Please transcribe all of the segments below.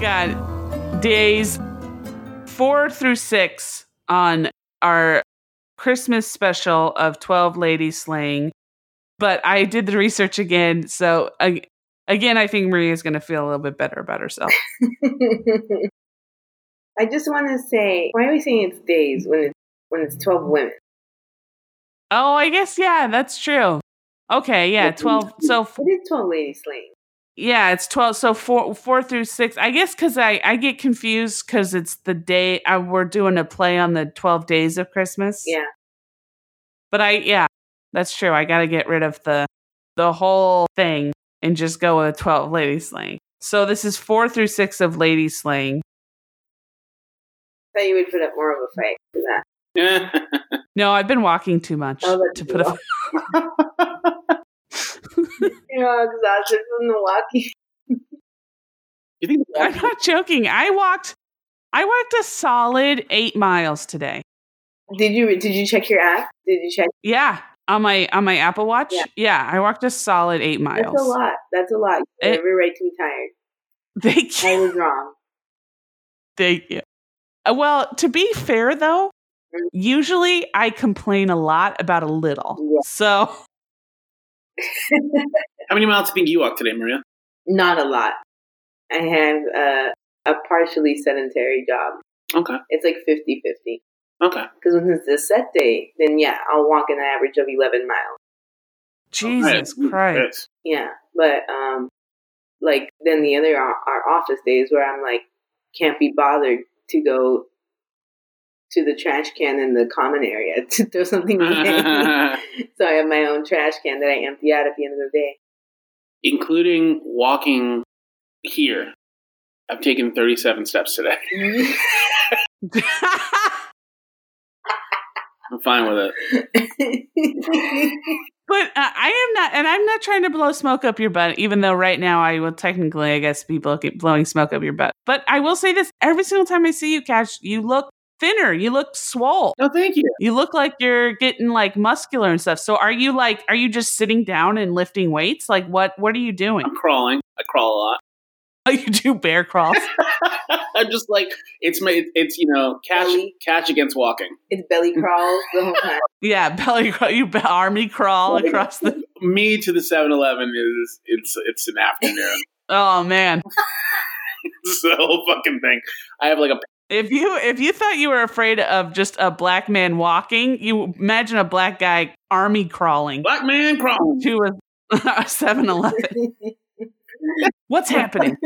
got days four through six on our Christmas special of 12 ladies slaying. But I did the research again. So, I, again, I think Maria's going to feel a little bit better about herself. I just want to say, why are we saying it's days when it's when it's twelve women? Oh, I guess, yeah, that's true. Okay, yeah, 12. So, It is twelve ladies slaying. Yeah, it's 12. So, four, four through six. I guess because I, I get confused because it's the day I, we're doing a play on the 12 days of Christmas. Yeah. But I, yeah, that's true. I got to get rid of the the whole thing and just go with 12 lady slaying. So this is four through six of lady slaying. thought you would put up more of a fight for that. No, I've been walking too much Oh, to put up. You're all exhausted from the walking. you think I'm not joking. I walked. I walked a solid eight miles today. Did you did you check your app? Did you check? Yeah, on my on my Apple Watch. Yeah. Yeah, I walked a solid eight miles. That's a lot. That's a lot. You have every right to be tired. Thank I you. was wrong. Thank you. Uh, Well, to be fair though, Mm. usually I complain a lot about a little. Yeah. So How many miles do you think you walked today, Maria? Not a lot. I have uh, a partially sedentary job. Okay. It's like 50 50. Okay. Because when it's a set day, then yeah, I'll walk an average of 11 miles. Jesus Right. Christ. Yeah. But, um, like, then the other are, are office days where I'm like, can't be bothered to go to the trash can in the common area to throw something away. so I have my own trash can that I empty out at the end of the day. Including walking here. I've taken 37 steps today. I'm fine with it. But uh, I am not, and I'm not trying to blow smoke up your butt, even though right now I will technically, I guess, be blowing smoke up your butt. But I will say this every single time I see you, Kash, you look thinner. You look swole. No, thank you. You look like you're getting like muscular and stuff. So are you like, are you just sitting down and lifting weights? Like what, what are you doing? I'm crawling. I crawl a lot. Oh, you do bear crawls. I'm just like it's my it's you know catch Belly. catch against walking. it's belly crawls the whole time. yeah. Belly crawl. You be- army crawl across the, Me to the 7-Eleven is it's it's an afternoon. oh man. it's the whole fucking thing. I have like a If you if you thought you were afraid of just a black man walking, you imagine a black guy army crawling black man crawling. to a 7-Eleven. What's happening?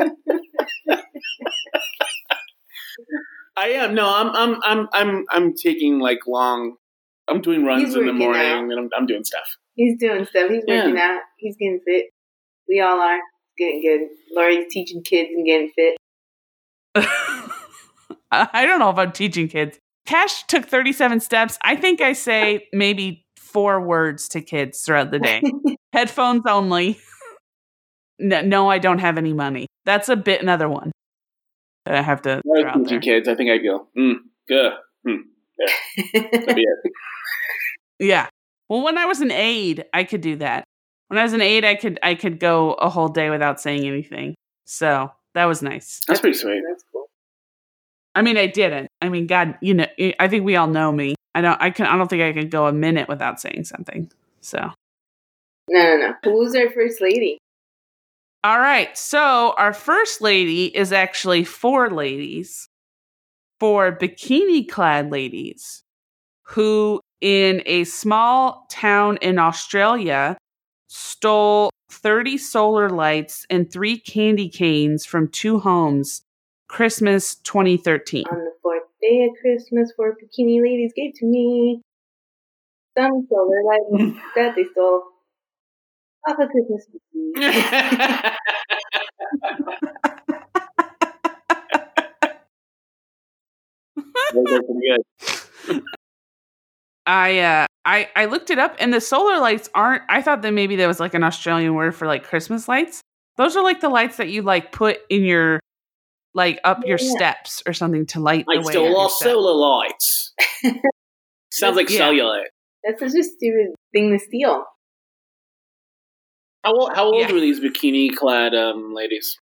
I am no. I'm I'm I'm I'm I'm taking like long. I'm doing runs He's in the working morning out. and I'm, I'm doing stuff. He's doing stuff. He's Yeah. working out. He's getting fit. We all are getting good. Lori's teaching kids and getting fit. I don't know if I'm teaching kids. Kash took 37 steps. I think I say maybe four words to kids throughout the day. Headphones only. No, no, I don't have any money. That's a bit another one that I have to I throw out teaching kids. I think I go, mm, good. Hmm. Be it. Yeah. Well, when I was an aide, I could do that. When I was an aide, I could I could go a whole day without saying anything. So that was nice. That's pretty sweet. I mean, I didn't. I mean, God, you know, eh, I think we all know me. I don't. I can. I don't think I could go a minute without saying something. So, No, no, no. Who's our first lady? all right. So our first lady is actually four ladies, four bikini-clad ladies, who in a small town in Australia stole 30 solar lights and three candy canes from two homes Christmas 2013. On the fourth day of Christmas, four bikini ladies gave to me some solar lights that they stole off a Christmas tree. Those are pretty good. I uh I I looked it up and the solar lights aren't I thought that maybe there was like an Australian word for like Christmas lights. Those are like the lights that you like put in your like up your Yeah. steps or something to light the Like way. still on your lost solar lights. Sounds like Yeah. cellulite. That's such a stupid thing to steal. How old, how old Yeah. were these bikini clad um, ladies?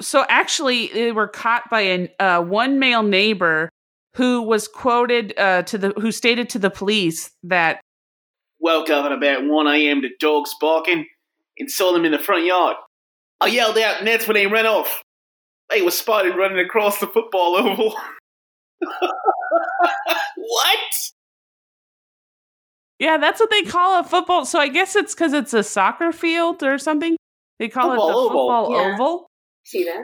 so actually, they were caught by an uh, one male neighbor who was quoted uh, to the who stated to the police that Woke up at about 1 a.m. to dogs barking and saw them in the front yard. I yelled out, and that's when they ran off. They were spotted running across the football oval. what? yeah, that's what they call a football. So I guess it's because it's a soccer field or something. They call it the oval. football Yeah. oval. See that?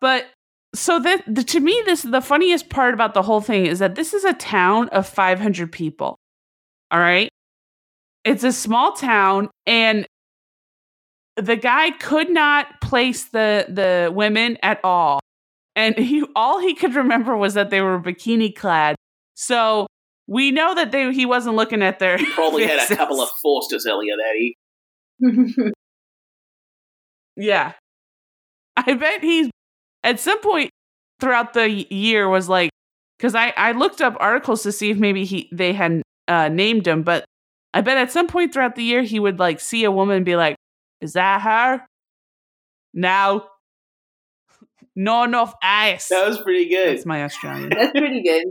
But so that the, to me, this the funniest part about the whole thing is that this is a town of 500 people. All right, it's a small town, and the guy could not place the the women at all, and he all he could remember was that they were bikini clad. So we know that they he wasn't looking at their Probably had a couple of Fosters earlier that evening. Yeah. I bet he's at some point throughout the year was like because I, I looked up articles to see if maybe he they had uh, named him, but I bet at some point throughout the year he would like see a woman and be like, Is that her? No. No enough ass. That was pretty good. That's my Australian. That's pretty good.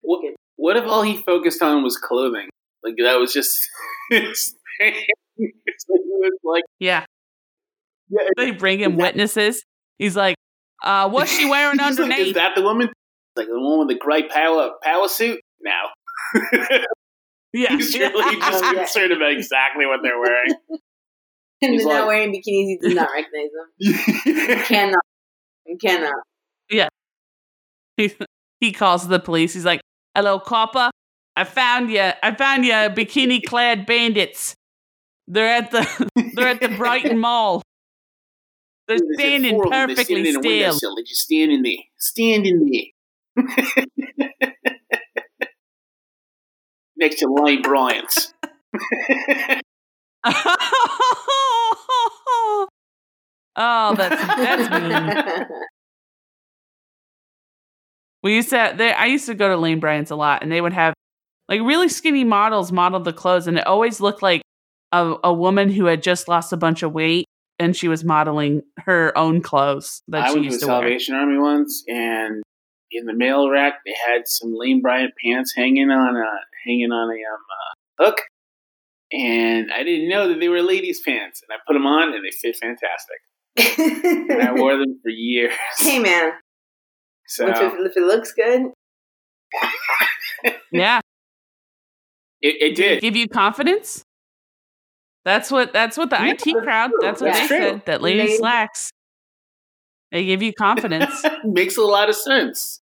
What, what if all he focused on was clothing? Like that was just his thing. It's like, he was like, Yeah. yeah, They bring him Is that- witnesses. He's like, uh, what's she wearing He's like, underneath? Is that the woman? Like the one with the grey power power suit? No. yeah. He's really just concerned about exactly what they're wearing. And He's they're not like- wearing bikinis. He does not recognize them. You cannot. You cannot. he, he calls the police. He's like, "Hello, copper. I found you. I found you, bikini clad bandits. They're at the they're at the Brighton Mall. They're standing four. They're perfectly standing in a still. windowsill. They're just standing there. Standing there. Next to Lane Bryant's. oh, that's that's mean. We used to. They, I used to go to Lane Bryant's a lot, and they would have like really skinny models model the clothes, and it always looked like a, a woman who had just lost a bunch of weight, and she was modeling her own clothes that I she went to the used to wear. Salvation Army once, and in the mail rack they had some Lane Bryant pants hanging on a hanging on a um, uh, hook, and I didn't know that they were ladies' pants, and I put them on, and they fit fantastic, and I wore them for years. hey man, So if, it, if it looks good, Yeah, it, it did. give you confidence. That's what. That's what the Yeah, IT that's crowd. true. That's what That's they true. said. That lady They- slacks. They give you confidence. Makes a lot of sense.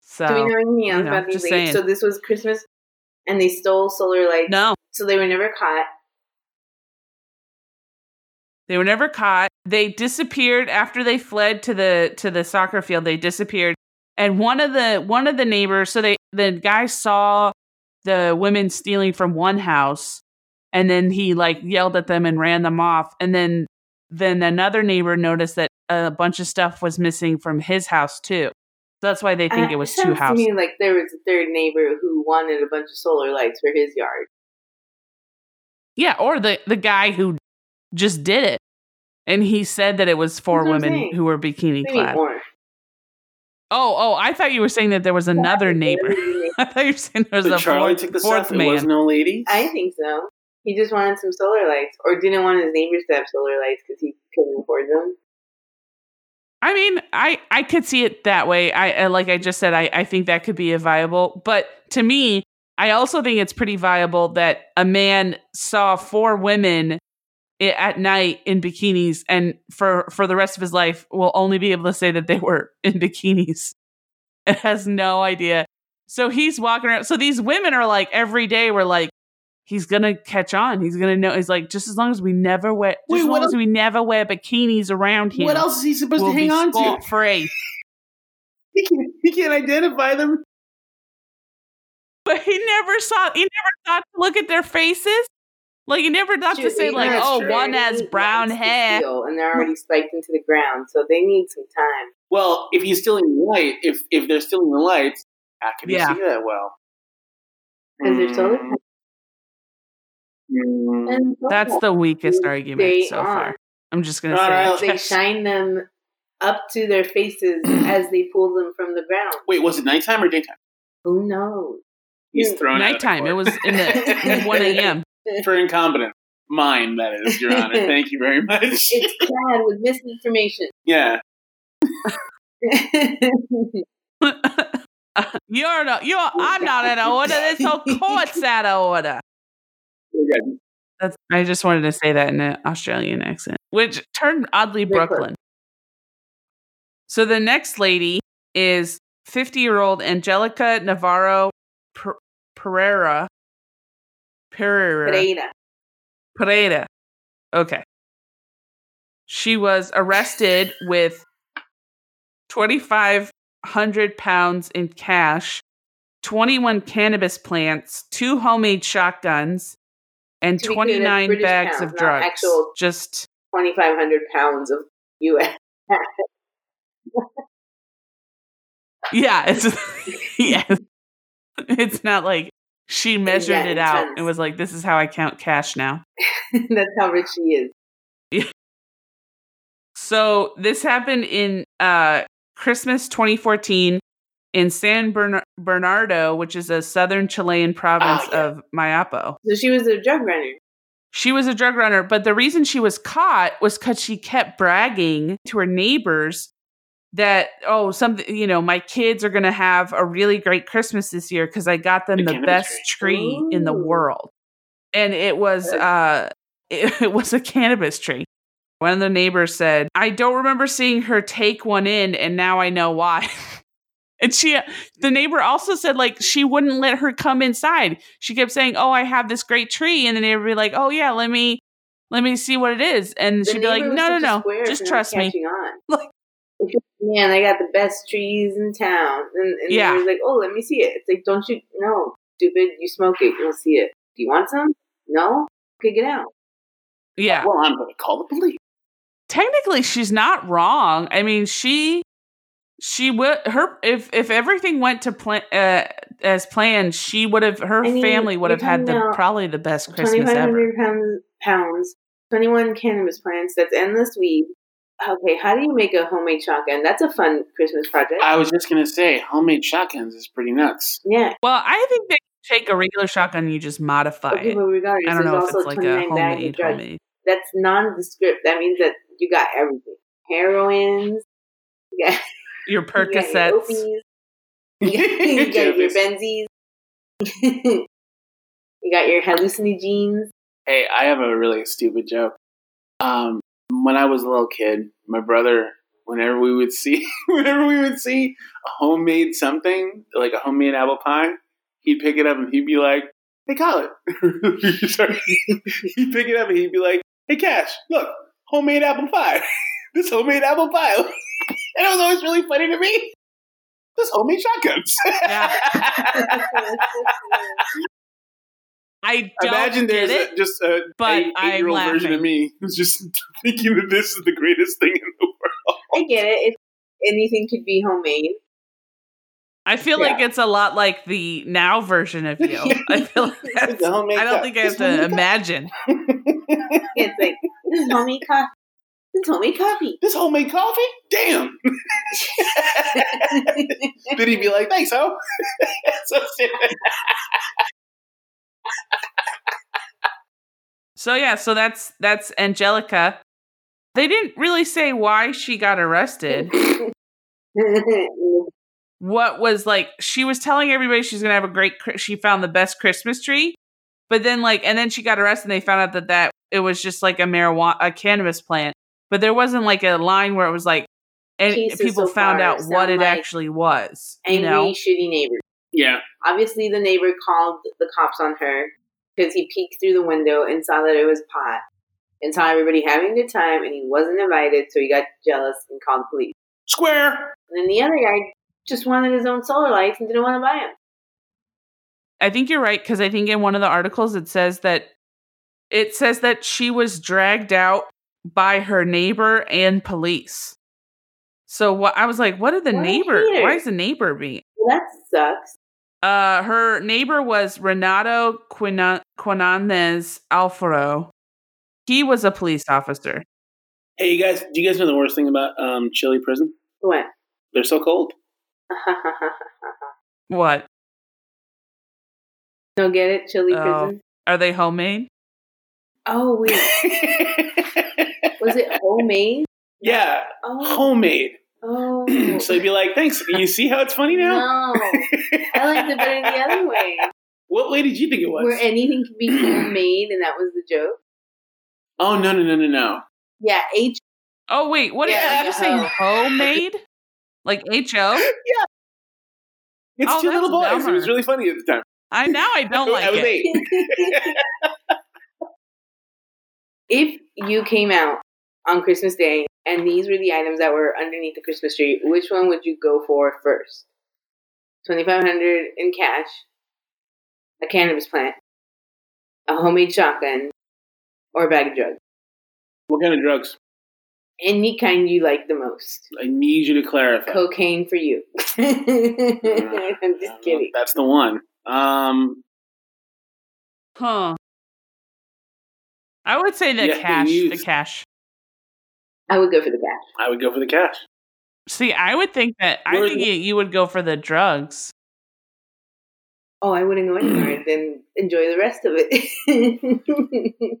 So do we know anything else you know, about these ladies? saying. So this was Christmas, and they stole solar lights. no, So they were never caught. They were never caught. They disappeared after they fled to the to the soccer field. They disappeared. And one of the one of the neighbors, so they the guy saw the women stealing from one house and then he like yelled at them and ran them off. And then then another neighbor noticed that a bunch of stuff was missing from his house too. So that's why they think Uh, it was sounds two to houses. me like there was a third neighbor who wanted a bunch of solar lights for his yard. Yeah, or the the guy who just did it. And he said that it was four That's women who were bikini Maybe clad. more. Oh, oh, I thought you were saying that there was another neighbor. I thought you were saying there was So a Charlie fourth, took the fourth stuff. There man. was no ladies. I think so. He just wanted some solar lights, or didn't want his neighbors to have solar lights because he couldn't afford them. I mean, I I could see it that way. I I- like I just said, I I think that could be a viable. But to me, I also think it's pretty viable that a man saw four women at night in bikinis, and for for the rest of his life will only be able to say that they were in bikinis. It has no idea. So he's walking around. So these women are like every day. We're like. He's gonna catch on. He's gonna know. He's like, just as long as we never wear, just Wait, as what long as we never wear bikinis around here What else is he supposed will to hang be on to? free. He can't, he can't identify them. But he never saw. He never thought to look at their faces. Like he never thought to Shoot, say, like, need- "Oh, true. one they has brown hair." and they're already spiked into the ground, so they need some time. Well, if he's stealing the light, if if they're stealing the lights, how can Yeah. he see that well? Because they're solar. Mm. That's the weekest argument They so are. far. I'm just gonna All say. right. They shine them up to their faces as they pull them from the ground. Wait, was it nighttime or daytime? Who knows? He's thrown out of Nighttime. It was in the 1 a.m. for incompetence. Mine, that is, Your Honor. Thank you very much. It's bad with misinformation. Yeah. you're not. You're. I'm not out of order. This whole court's out of order. Okay. That's. I just wanted to say that in an Australian accent, which turned oddly Very close. Brooklyn. So the next lady is 50 year old Angelica Navarro Per- Pereira. Pereira. Pereira. Pereira. Okay. She was arrested with 2,500 pounds in cash, 21 cannabis plants, two homemade shotguns, and To be clear, 29 bags pounds, of drugs. actual- Just, 2,500 pounds of U.S. yeah, it's, yes. It's not like she measured Yeah, it out tons. and was like, this is how I count cash now. That's how rich she is. So this happened in uh, Christmas 2014 in San Bern- Bernardo, which is a southern Chilean province Ah, yeah. of Maipo. So she was a drug runner. She was a drug runner, but the reason she was caught was because she kept bragging to her neighbors that oh something you know my kids are going to have a really great christmas this year because i got them The the best tree. tree in the world and it was uh it, it was a cannabis tree one of the neighbors said i don't remember seeing her take one in and now i know why and she the neighbor also said like she wouldn't let her come inside she kept saying oh i have this great tree and the neighbor would be like oh yeah let me let me see what it is and The she'd be like no no no just trust me On. Like- Man, I got the best trees in town. And, and Yeah. like, oh, let me see it. It's like, don't you, no, stupid, you smoke it, you'll see it. Do you want some? No? Okay, get out. yeah Well, I'm going to call the police. technically she's not wrong. I mean, she she would her if if everything went to plan uh, as planned, she would have her I mean, family would have had the probably the best Christmas ever. 2,500 pounds, pounds, 21 cannabis plants, that's endless weed. Okay, how do you make a homemade shotgun? That's a fun Christmas project. I was just going to say, homemade shotguns is pretty nuts. yeah. Well, I think they take a regular shotgun and you just modify Okay, it. but regardless, I don't know if it's like a 29 homemade drugs. homemade. That's nondescript. That means that you got everything. Heroines, you got, Your you got your Percocets. you got, your Benzies, you got your hallucinogens. Hey, I have a really stupid joke. Um, when I was a little kid, my brother, whenever we would see, whenever we would see a homemade something like a homemade apple pie, he'd pick it up and he'd be like, "Hey, call it." Sorry, he'd pick it up and he'd be like, "Hey, Kash, look, homemade apple pie. this homemade apple pie." And it was always really funny to me. This homemade shotguns. I don't Imagine get there's it. a, just a but eight, I'm year old version of me who's just thinking that this is the greatest thing in the world. I get it. If anything could be homemade. I feel like it's a lot like the now version of you. I feel like that's, It's a homemade I don't think I have to imagine. It's like this is homemade coffee. This is homemade coffee. This homemade coffee? Damn. Did he be like, thanks, ho? so stupid. So yeah, so that's that's Angelica. They didn't really say why she got arrested. what was like she was telling everybody she's gonna have a great she found the best christmas tree but then like and then she got arrested and they found out that that it was just like a marijuana a cannabis plant but there wasn't like a line where it was like and Cases people so found out what it like actually was you Angry, know shitty neighbor. Yeah. Obviously, the neighbor called the cops on her because he peeked through the window and saw that it was pot and saw everybody having a good time, and he wasn't invited, so he got jealous and called the police. Square. And then the other guy just wanted his own solar lights and didn't want to buy them. i think you're right because i think in one of the articles it says that it says that she was dragged out by her neighbor and police so what i was like what did the What a neighbor why is the neighbor being Well, that sucks. Uh, her neighbor was Renato Quina- Quinanez Alfaro. He was a police officer. Hey, you guys, do you guys know the worst thing about um, Chile prison? What? They're so cold. What? Don't get it? Chili Oh. prison? Are they homemade? Oh, wait. Was it homemade? yeah, Oh. homemade. Oh. so you'd be like, thanks. You see how it's funny now? No. I liked it better the other way. what way did you think it was? Where anything can be homemade, and that was the joke. oh, no, no, no, no, no. Yeah, H. Oh wait, what Yeah, are you saying? Homemade? Like H O? Yeah. It's Oh, two little boys. that's It was really funny at the time. I now I don't like I was it. eight. if you came out on Christmas Day and these were the items that were underneath the Christmas tree, which one would you go for first? Twenty five hundred in cash, a cannabis plant, a homemade shotgun, or a bag of drugs. What kind of drugs? Any kind you like the most. I need you to clarify. Cocaine for you. I'm just kidding. That's the one. Um, Huh. I would say the Yeah, cash. The cash. I would go for the cash. I would go for the cash. See, I would think that I think you, you would go for the drugs. Oh, I wouldn't go anywhere. then enjoy the rest of it.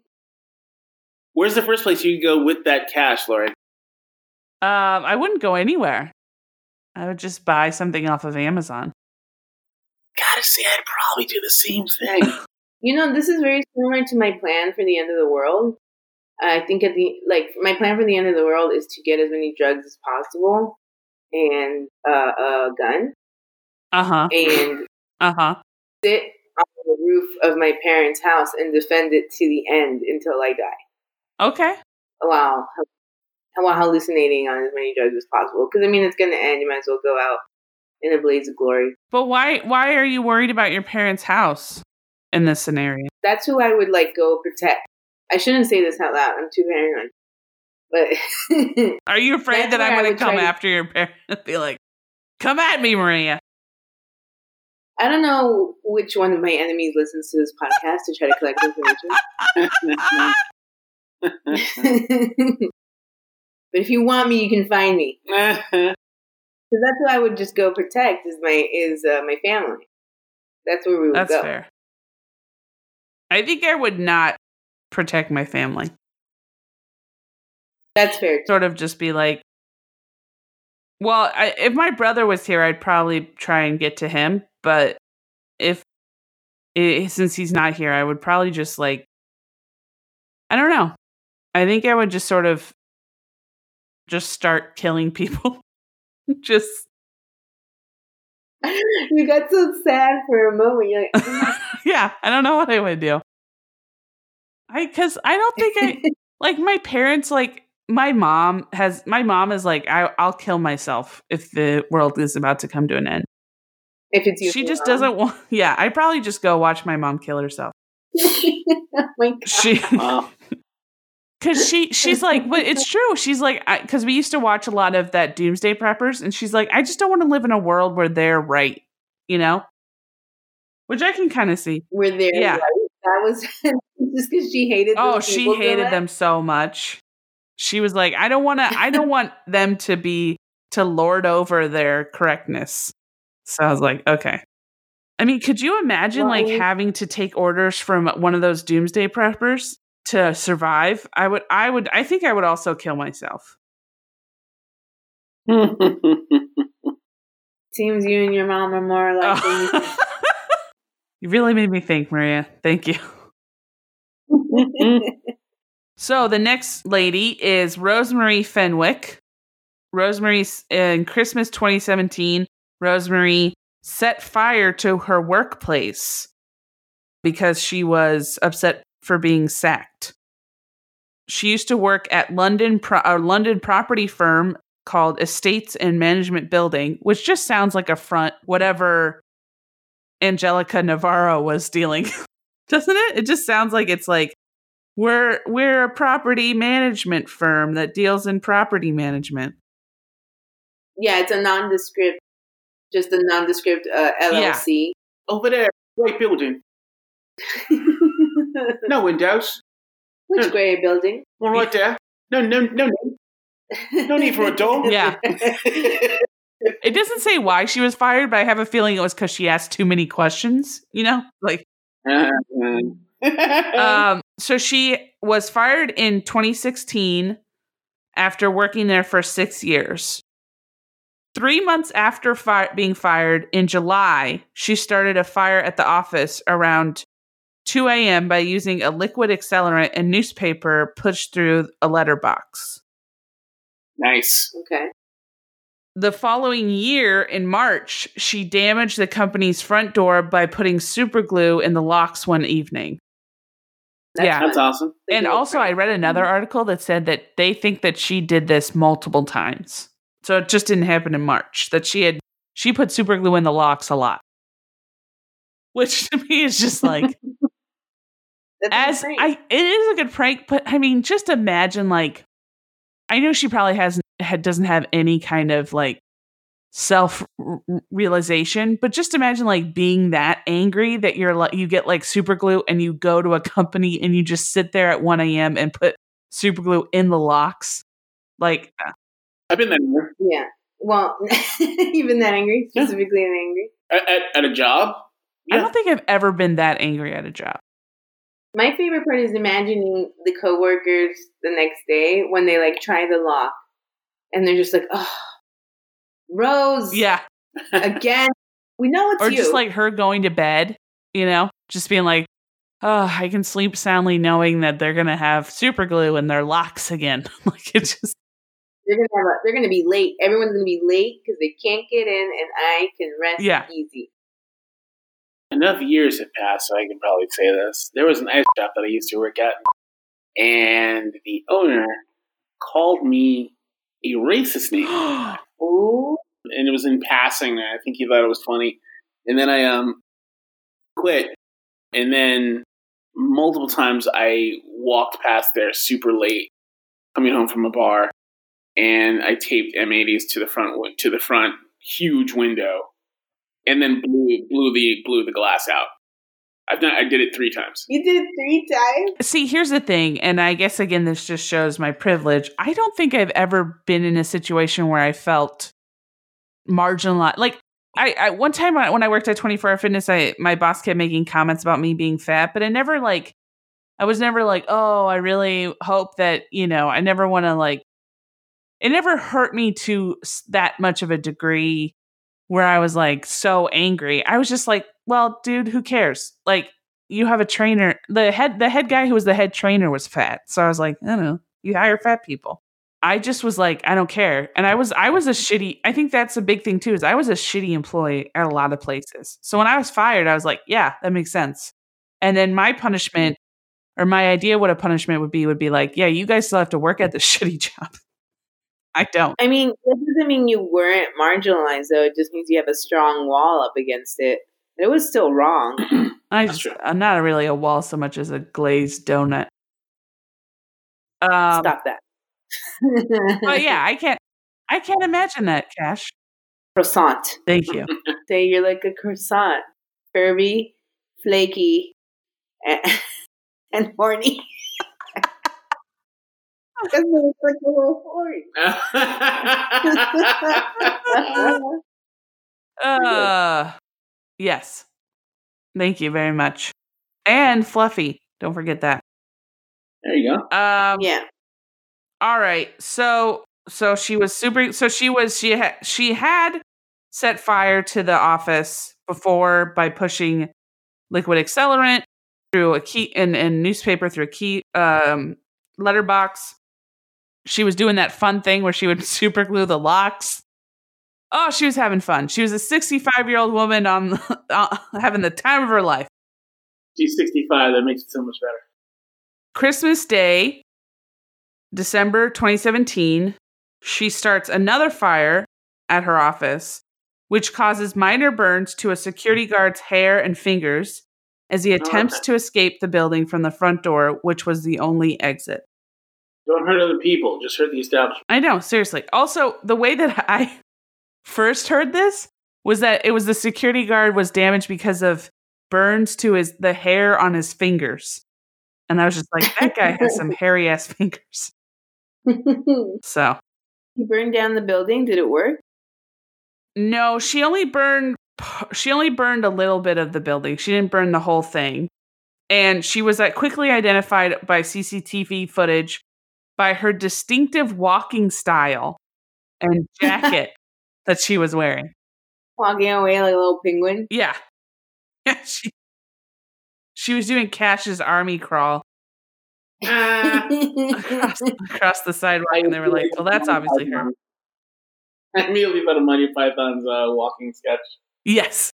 Where's the first place you go with that cash, Lauren? Um, I wouldn't go anywhere. I would just buy something off of Amazon. Gotta say, I'd probably do the same thing. You know, this is very similar to my plan for the end of the world. I think at the like my plan for the end of the world is to get as many drugs as possible and uh, a gun Uh huh. and Uh huh. sit on the roof of my parents' house and defend it to the end until I die. Okay. While while hallucinating on as many drugs as possible. Because I mean, it's gonna end. You might as well go out in a blaze of glory. But why why are you worried about your parents' house in this scenario? That's who I would like go protect. I shouldn't say this out loud. I'm too paranoid. But Are you afraid that I'm going to come after your parents and be like, "Come at me, Maria"? I don't know which one of my enemies listens to this podcast to try to collect information. but if you want me, you can find me. Because that's who I would just go protect. Is my is uh, my family. That's where we would That's go. fair. I think I would not protect my family. That's fair. Sort of just be like, well, I, if my brother was here, I'd probably try and get to him. But if i since he's not here, I would probably just like, I don't know. I think I would just sort of just start killing people. just you got so sad for a moment. You're like, oh yeah, I don't know what I would do. I because I don't think I like my parents like my mom has my mom is like I I'll kill myself if the world is about to come to an end. if it's you, She just doesn't want. Yeah, I probably just go watch my mom kill herself. oh my god. She. Because she she's like, but it's true. She's like, because we used to watch a lot of that Doomsday Preppers, and she's like, I just don't want to live in a world where they're right, you know. Which I can kind of see. Where they're. Yeah. Right? That was just because she hated. Oh, she hated them so much. She was like, I don't want to. I don't want them to be to lord over their correctness. So I was like, okay. I mean, could you imagine like having to take orders from one of those doomsday preppers to survive? I would. I would. I think I would also kill myself. Seems you and your mom are more like. Oh. you really made me think, Maria. Thank you. So the next lady is Rosemary Fenwick. Rosemary in Christmas 2017, Rosemary set fire to her workplace because she was upset for being sacked. She used to work at London pro- a London property firm called Estates and Management Building, which just sounds like a front whatever Angelica Navarro was dealing. Doesn't it? It just sounds like it's like we're we're a property management firm that deals in property management. yeah, it's a nondescript, just a nondescript uh, LLC. Over there, great building. No windows. Which gray building? One right there. No, no, no, no. No need for a door. Yeah. It doesn't say why she was fired, but I have a feeling it was because she asked too many questions. You know, like um, so she was fired in 2016 after working there for six years. Three months after fi- being fired in July, she started a fire at the office around 2 a.m. by using a liquid accelerant and newspaper pushed through a letterbox. nice. okay. The following year, in March, she damaged the company's front door by putting super glue in the locks one evening. That's Yeah. That's awesome. They and also. I read another mm-hmm. article that said that they think that she did this multiple times. So it just didn't happen in March. That she had she put super glue in the locks a lot, which to me is just like That's as. I it is a good prank, but I mean, just imagine like I know she probably has had doesn't have any kind of like self r- r- realization, but just imagine like being that angry that you're like you get like super glue and you go to a company and you just sit there at 1 a.m. and put super glue in the locks. Like uh I've been there yeah. Well, you've been that angry, specifically an angry. at, at, at a job. I don't think I've ever been that angry at a job. My favorite part is imagining the coworkers the next day when they like try the lock and they're just like, oh, Rose, Yeah. again. We know it's or you. just like her going to bed, you know, just being like, oh, I can sleep soundly knowing that they're gonna have super glue in their locks again. like it just they're gonna have a, they're gonna be late. Everyone's gonna be late because they can't get in, and I can rest Yeah. easy. Enough years have passed, so I can probably say this. There was an ice shop that I used to work at, and the owner called me a racist name, Ooh, and it was in passing. I think he thought it was funny, and then I um quit, and then multiple times I walked past there super late, coming home from a bar, and I taped M80s to the front to the front huge window, and then blew blew the blew the glass out. I've done. I did it three times. you did it three times. See, here's the thing, and I guess again, this just shows my privilege. I don't think I've ever been in a situation where I felt marginalized. Like, I, I one time when I worked at 24 Hour Fitness, I my boss kept making comments about me being fat, but I never like, I was never like, oh, I really hope that you know, I never want to like. It never hurt me to that much of a degree where I was like so angry. I was just like, well, dude, who cares? Like, you have a trainer. The head the head guy who was the head trainer was fat. So I was like, I don't know. You hire fat people. I just was like, I don't care. And I was I was a shitty I think that's a big thing too, is I was a shitty employee at a lot of places. So when I was fired, I was like, yeah, that makes sense. And then my punishment or my idea what a punishment would be would be like, yeah, you guys still have to work at this shitty job. I don't. I mean, that doesn't mean you weren't marginalized, though. It just means you have a strong wall up against it. It was still wrong. I just, I'm not really a wall so much as a glazed donut. Um, Stop that. but yeah, I can't. I can't imagine that, Kash. croissant. Thank you. Say you're like a croissant, curvy, flaky, and, and horny. Because it's like a little horny. Uh, yes. Thank you very much. And fluffy. Don't forget that. there you go. Um, yeah. All right. So so she was super. So she was she had she had set fire to the office before by pushing liquid accelerant through a key and, and newspaper through a key um letterbox. She was doing that fun thing where she would super glue the locks. Oh, she was having fun. She was a 65 year old woman on uh, having the time of her life. She's 65. That makes it so much better. Christmas Day, December 2017, she starts another fire at her office, which causes minor burns to a security guard's hair and fingers as he attempts to escape the building from the front door, which was the only exit. Don't hurt other people. Just hurt the establishment. I know, seriously. Also, the way that I first heard this was that it was the security guard was damaged because of burns to his the hair on his fingers. And I was just like, that guy has some hairy ass fingers. so he burned down the building. Did it work? no, she only burned she only burned a little bit of the building. She didn't burn the whole thing. And she was uh, quickly identified by CCTV footage by her distinctive walking style and jacket that she was wearing. Walking away like a little penguin. Yeah. Yeah, she she was doing Kash's army crawl across, across the sidewalk, and they were like, "Well, that's obviously her." I immediately thought of Monty Python's uh, walking sketch. Yes,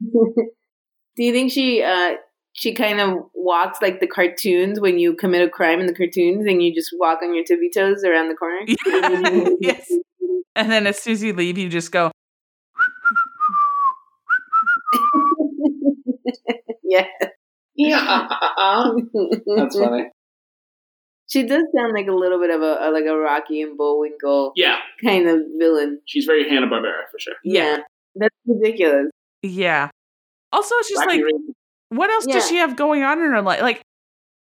Do you think she uh she kind of walks like the cartoons when you commit a crime in the cartoons and you just walk on your tippy toes around the corner? yes. And then as soon as you leave, you just go, yeah. Yeah, that's funny. She does sound like a little bit of a, a like a Rocky and Bullwinkle Yeah, kind of villain. she's very Hanna Barbera for sure. Yeah. That's ridiculous. "Yeah." Also, it's just Wacky like, Raven. What else Yeah. does she have going on in her life? Like,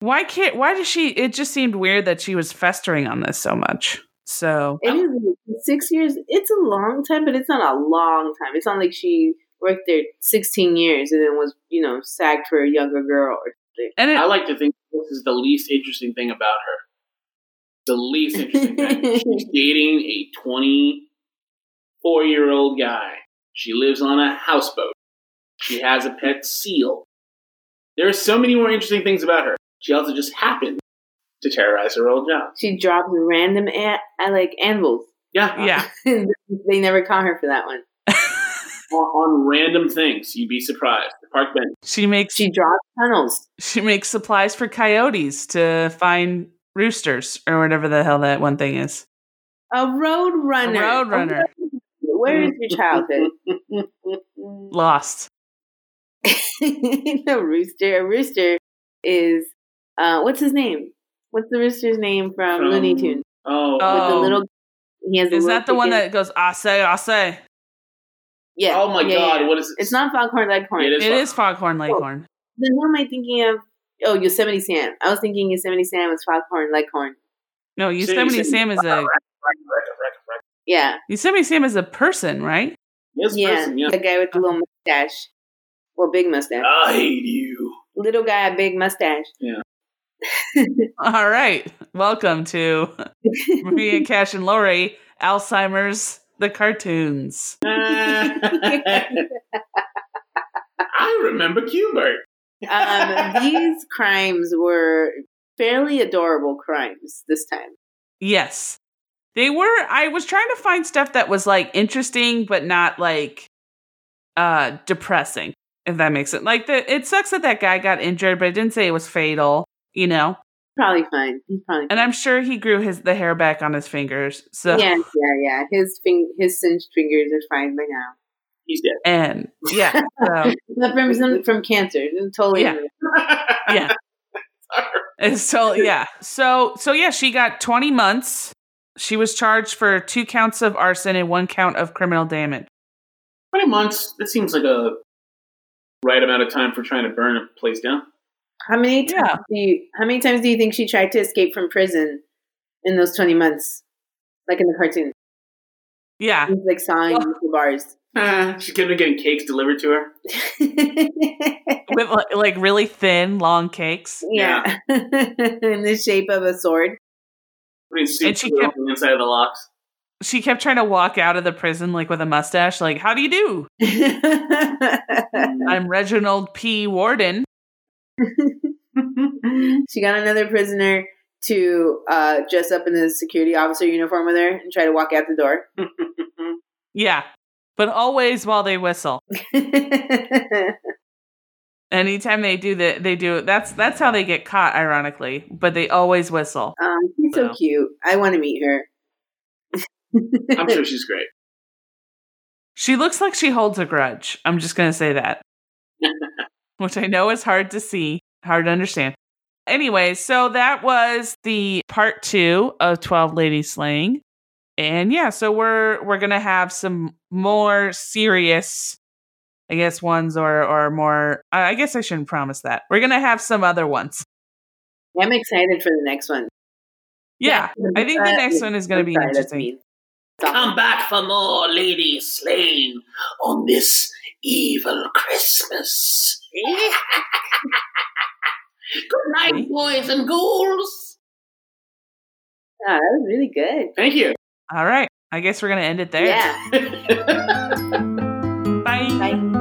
why can't? Why does she? It just seemed weird that she was festering on this so much. So It is six years. It's a long time, but it's not a long time. It's not like she worked there 16 years and then was, you know, sacked for a younger girl or something. and it, I like to think this is the least interesting thing about her. The least interesting thing. She's dating a 24 year old guy. She lives on a houseboat. She has a pet seal. There are so many more interesting things about her. She also just happened to terrorize her old job. She drops random at, at like anvils. Yeah. Uh, yeah, they never caught her for that one. On, on random things. You'd be surprised. The park bench. she makes She drops tunnels. she makes supplies for coyotes to find roosters or whatever the hell that one thing is. A road runner. A road runner. Where is your childhood? Lost. no rooster. A rooster is uh what's his name? What's the rooster's name from, From- Looney Tunes? Oh, Oh. With the little he has Is little that the one that goes "I say, I say"? Yeah. oh my yeah, god, yeah. what is it? It's not Foghorn Leghorn. It is It is Foghorn Leghorn. Then who am I thinking of? Oh, Yosemite Sam. I was thinking Yosemite Sam was Foghorn Leghorn. No, Yosemite Sam is a Yeah. Yosemite Sam is a person, right? Yes, Yeah. person, yeah. The guy with the little mustache. Well, big mustache. I hate you. Little guy, big mustache. Yeah. All right. Welcome to Maria Kash and Lori, Alzheimer's the cartoons. I remember Cubert. um, these crimes were fairly adorable crimes this time. Yes. They were I was trying to find stuff that was like interesting but not like uh depressing, if that makes it. Like the it sucks that that guy got injured, but it didn't say it was fatal, you know. Probably fine. He's probably And I'm sure he grew his the hair back on his fingers. So yeah, yeah, yeah. His fing- his cinched fingers are fine by now. He's dead. and yeah. So Not from from cancer. Totally. Yeah. yeah. And so yeah. So so yeah, she got 20 months. She was charged for two counts of arson and one count of criminal damage. 20 months, that seems like a right amount of time for trying to burn a place down. How many times Yeah. do you, how many times do you think she tried to escape from prison in those twenty months? Like in the cartoon. Yeah. He's like sawing the bars. Uh, she kept have been getting cakes delivered to her. With like, like really thin, long cakes. yeah. in the shape of a sword. Putting soup And she kept- on the inside of the locks. She kept trying to walk out of the prison like with a mustache, like, how do you do? I'm Reginald P. Warden. she got another prisoner to uh, dress up in the security officer uniform with her and try to walk out the door. Yeah. But always while they whistle. Anytime they do that, they do that's that's how they get caught, ironically. But they always whistle. um, she's so Wow. cute. I want to meet her. I'm sure she's great. She looks like she holds a grudge. I'm just gonna say that. Which I know is hard to see, hard to understand. Anyway, so that was the part two of 12 Ladies Slaying. And yeah, so we're we're gonna have some more serious, I guess, ones or or more I guess I shouldn't promise that. We're gonna have some other ones. I'm excited for the next one. Yeah, I think the next one is going to be interesting. Mean. Come back for more ladies slain on this evil Christmas. Good night, boys and ghouls. Ah, that was really good. Thank you. All right. I guess we're going to end it there. Yeah. Bye. Bye.